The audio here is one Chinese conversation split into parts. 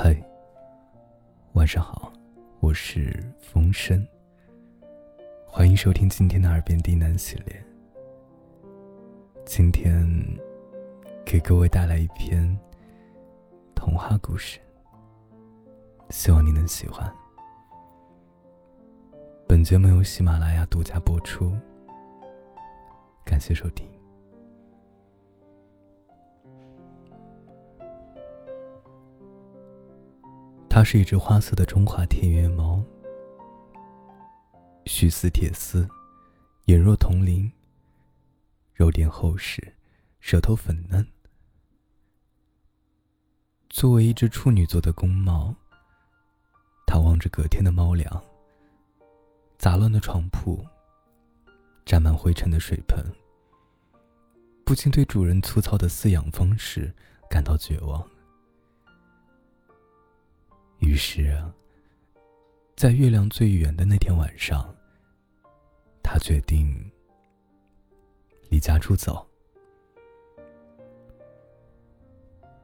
嗨，晚上好，我是风声。欢迎收听今天的耳边低喃系列。今天给各位带来一篇童话故事，希望你能喜欢。本节目由喜马拉雅独家播出，感谢收听。它是一只花色的中华田园猫，须似铁丝，眼若铜铃，肉垫厚实，舌头粉嫩。作为一只处女座的公猫，它望着隔天的猫粮、杂乱的床铺、沾满灰尘的水盆，不禁对主人粗糙的饲养方式感到绝望。于是，在月亮最圆的那天晚上，他决定离家出走。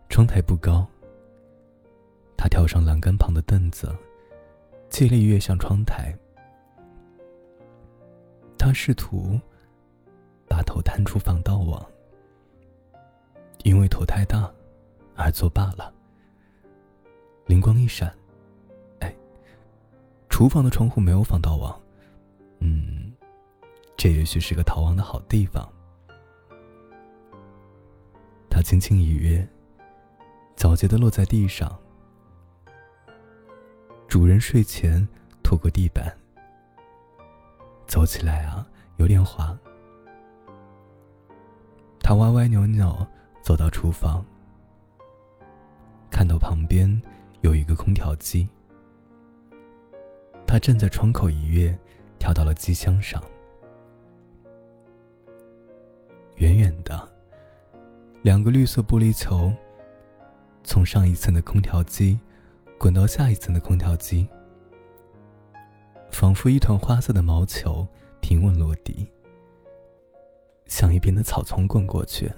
窗台不高，他跳上栏杆旁的凳子，借力跃向窗台。他试图把头探出防盗网，因为头太大而作罢了。灵光一闪，哎，厨房的窗户没有防盗网，嗯，这也许是个逃亡的好地方。他轻轻一跃，皎洁的落在地上。主人睡前拖过地板，走起来啊有点滑。他歪歪扭扭走到厨房，看到旁边。有一个空调机，他站在窗口一跃，跳到了机箱上。远远的，两个绿色玻璃球从上一层的空调机滚到下一层的空调机，仿佛一团花色的毛球平稳落地，向一边的草丛滚过去。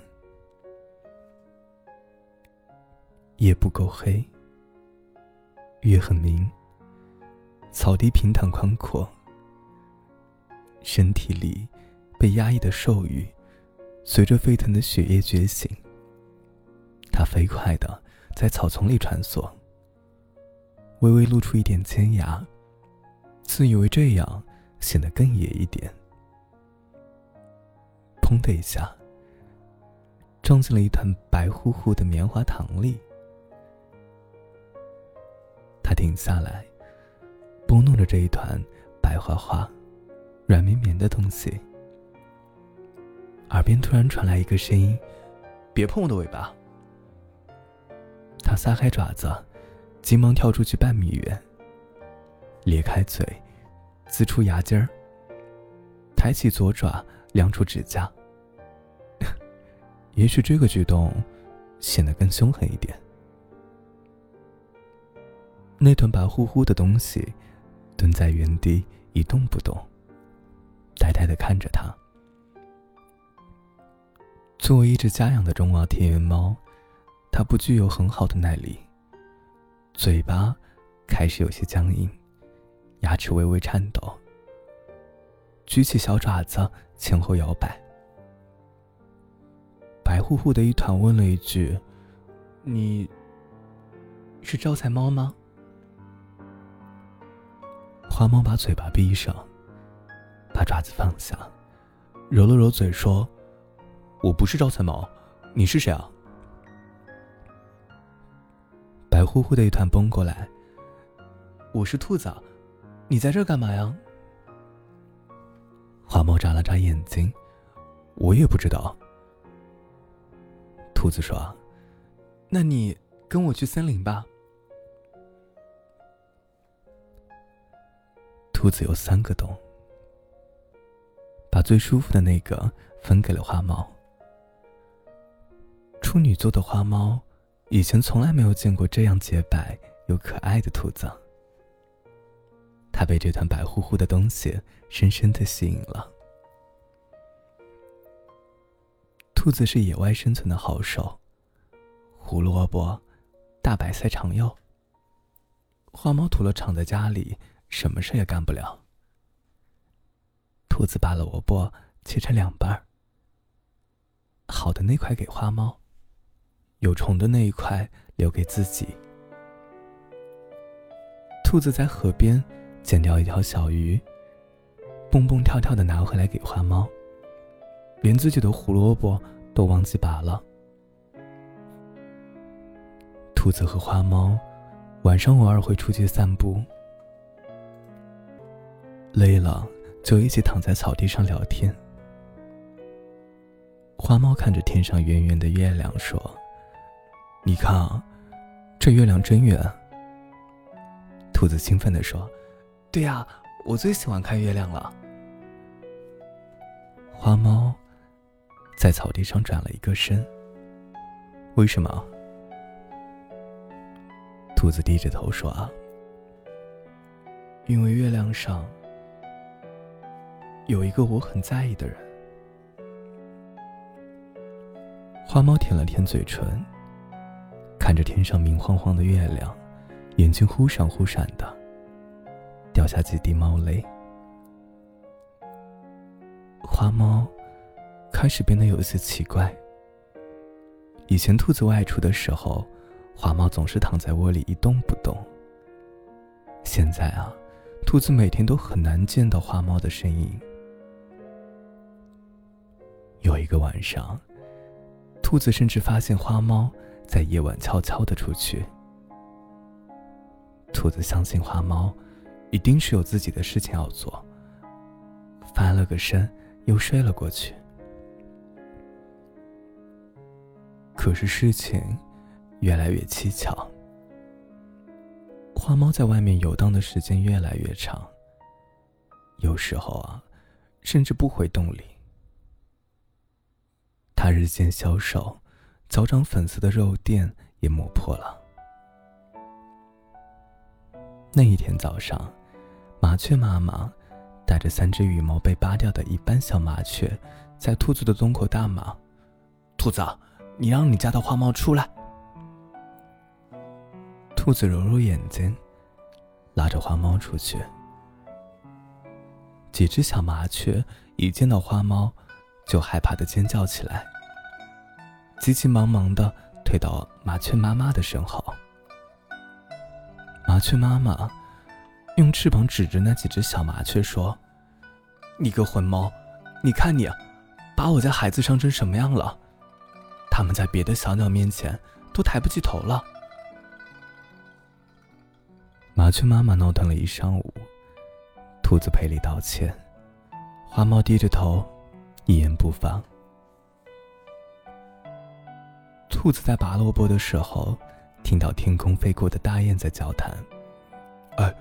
夜不够黑。月很明，草地平坦宽阔。身体里被压抑的兽欲，随着沸腾的血液觉醒。它飞快的在草丛里穿梭，微微露出一点尖牙，自以为这样显得更野一点。砰的一下，撞进了一团白乎乎的棉花糖里。他停下来，拨弄着这一团白花花、软绵绵的东西，耳边突然传来一个声音：“别碰我的尾巴！”他撒开爪子，急忙跳出去半米远，咧开嘴，呲出牙尖儿，抬起左爪，亮出指甲。也许这个举动显得更凶狠一点。那团白乎乎的东西蹲在原地一动不动，呆呆的看着他。作为一只家养的中华田园猫，它不具有很好的耐力，嘴巴开始有些僵硬，牙齿微微颤抖，举起小爪子前后摇摆。白乎乎的一团问了一句：“你是招财猫吗？”花猫把嘴巴闭上，把爪子放下，揉了揉嘴说：“我不是招财猫，你是谁啊？”白乎乎的一团蹦过来：“我是兔子，你在这干嘛呀？”花猫眨了眨眼睛：“我也不知道。”兔子说：“那你跟我去森林吧。”兔子有三个洞，把最舒服的那个分给了花猫。处女座的花猫以前从来没有见过这样洁白又可爱的兔子，它被这团白乎乎的东西深深的吸引了。兔子是野外生存的好手，胡萝卜、大白菜常有，花猫除了躺在家里，什么事也干不了。兔子把萝卜切成两半儿，好的那块给花猫，有虫的那一块留给自己。兔子在河边捡掉一条小鱼，蹦蹦跳跳的拿回来给花猫，连自己的胡萝卜都忘记拔了。兔子和花猫晚上偶尔会出去散步，累了就一起躺在草地上聊天。花猫看着天上圆圆的月亮说：“你看啊，这月亮真圆。”兔子兴奋地说：“对呀，我最喜欢看月亮了。”花猫在草地上转了一个身。为什么？兔子低着头说：“啊，因为月亮上有一个我很在意的人。”花猫舔了舔嘴唇，看着天上明晃晃的月亮，眼睛忽闪忽闪的，掉下几滴猫泪。花猫开始变得有些奇怪。以前兔子外出的时候。花猫总是躺在窝里一动不动。现在啊，兔子每天都很难见到花猫的身影。有一个晚上，兔子甚至发现花猫在夜晚悄悄的出去。兔子相信花猫一定是有自己的事情要做，翻了个身又睡了过去。可是事情……越来越蹊跷，花猫在外面游荡的时间越来越长。有时候啊，甚至不回洞里。它日渐消瘦，脚掌粉色的肉垫也磨破了。那一天早上，麻雀妈妈带着三只羽毛被扒掉的一般小麻雀，在兔子的洞口大骂：“兔子，你让你家的花猫出来！”兔子揉揉眼睛，拉着花猫出去。几只小麻雀一见到花猫，就害怕的尖叫起来，急急忙忙的退到麻雀妈妈的身后。麻雀妈妈用翅膀指着那几只小麻雀说：“你个混猫，你看你，把我家孩子伤成什么样了？他们在别的小鸟面前都抬不起头了。”麻雀妈妈闹腾了一上午，兔子赔礼道歉，花猫低着头，一言不发。兔子在拔萝卜的时候，听到天空飞过的大雁在交谈：“哎，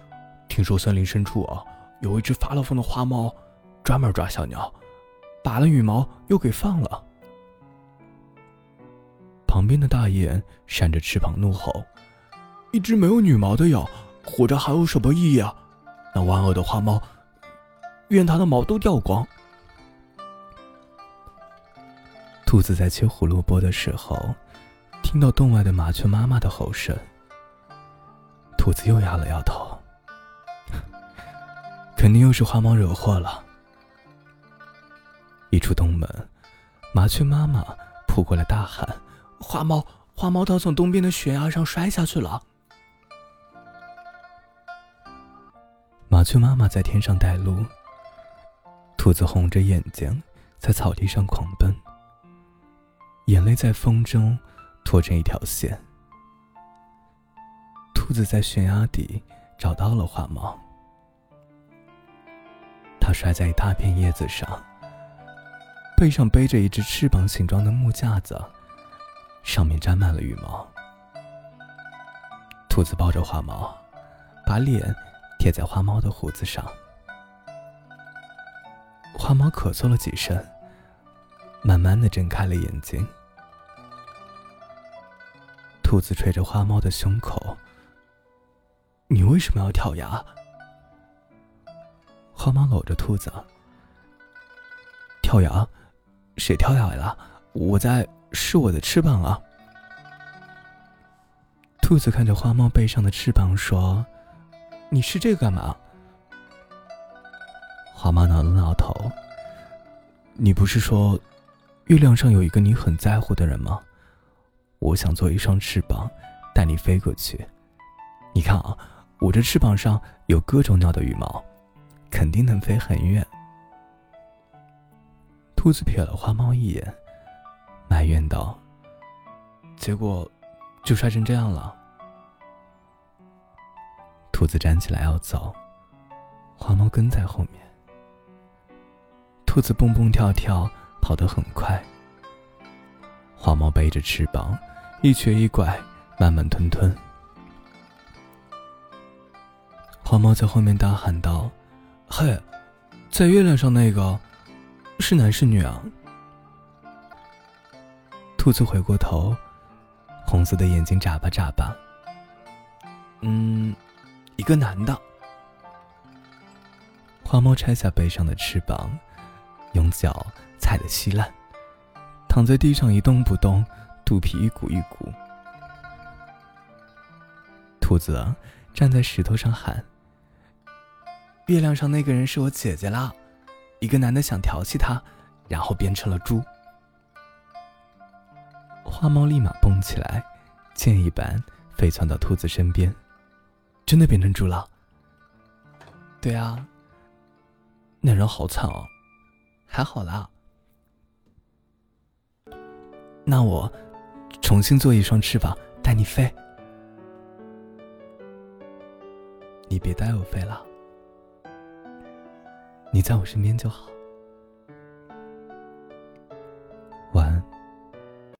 听说森林深处啊，有一只发了疯的花猫，专门抓小鸟，拔了羽毛又给放了。”旁边的大雁扇着翅膀怒吼：“一只没有羽毛的鸟！”活着还有什么意义啊？那万恶的花猫，愿它的毛都掉光。兔子在切胡萝卜的时候，听到洞外的麻雀妈妈的吼声。兔子又摇了摇头，肯定又是花猫惹祸了。一出洞门，麻雀妈妈扑过来大喊：“花猫，花猫，它从东边的悬崖上摔下去了！”麻雀妈妈在天上带路，兔子红着眼睛在草地上狂奔，眼泪在风中拖成一条线。兔子在悬崖底找到了花猫，它摔在一大片叶子上，背上背着一只翅膀形状的木架子，上面沾满了羽毛。兔子抱着花猫，把脸。贴在花猫的胡子上，花猫咳嗽了几声，慢慢的睁开了眼睛。兔子捶着花猫的胸口：“你为什么要跳崖？”花猫搂着兔子：“跳崖？谁跳崖了？我在试我的翅膀啊！”兔子看着花猫背上的翅膀说。你试这个干嘛？花猫挠了挠头。你不是说，月亮上有一个你很在乎的人吗？我想做一双翅膀，带你飞过去。你看啊，我这翅膀上有各种鸟的羽毛，肯定能飞很远。兔子瞥了花猫一眼，埋怨道：“结果，就摔成这样了。”兔子站起来要走，花猫跟在后面。兔子蹦蹦跳跳跑得很快，花猫背着翅膀，一瘸一拐，慢慢吞吞。花猫在后面大喊道：“嘿，在月亮上那个，是男是女啊？”兔子回过头，红色的眼睛眨巴眨巴。嗯。一个男的，花猫拆下背上的翅膀，用脚踩得稀烂，躺在地上一动不动，肚皮一鼓一鼓。兔子站在石头上喊：“月亮上那个人是我姐姐啦！”一个男的想调戏她，然后变成了猪。花猫立马蹦起来，箭一般飞窜到兔子身边。真的变成猪了？对啊，那人好惨哦，还好啦。那我重新做一双翅膀带你飞，你别带我飞了，你在我身边就好。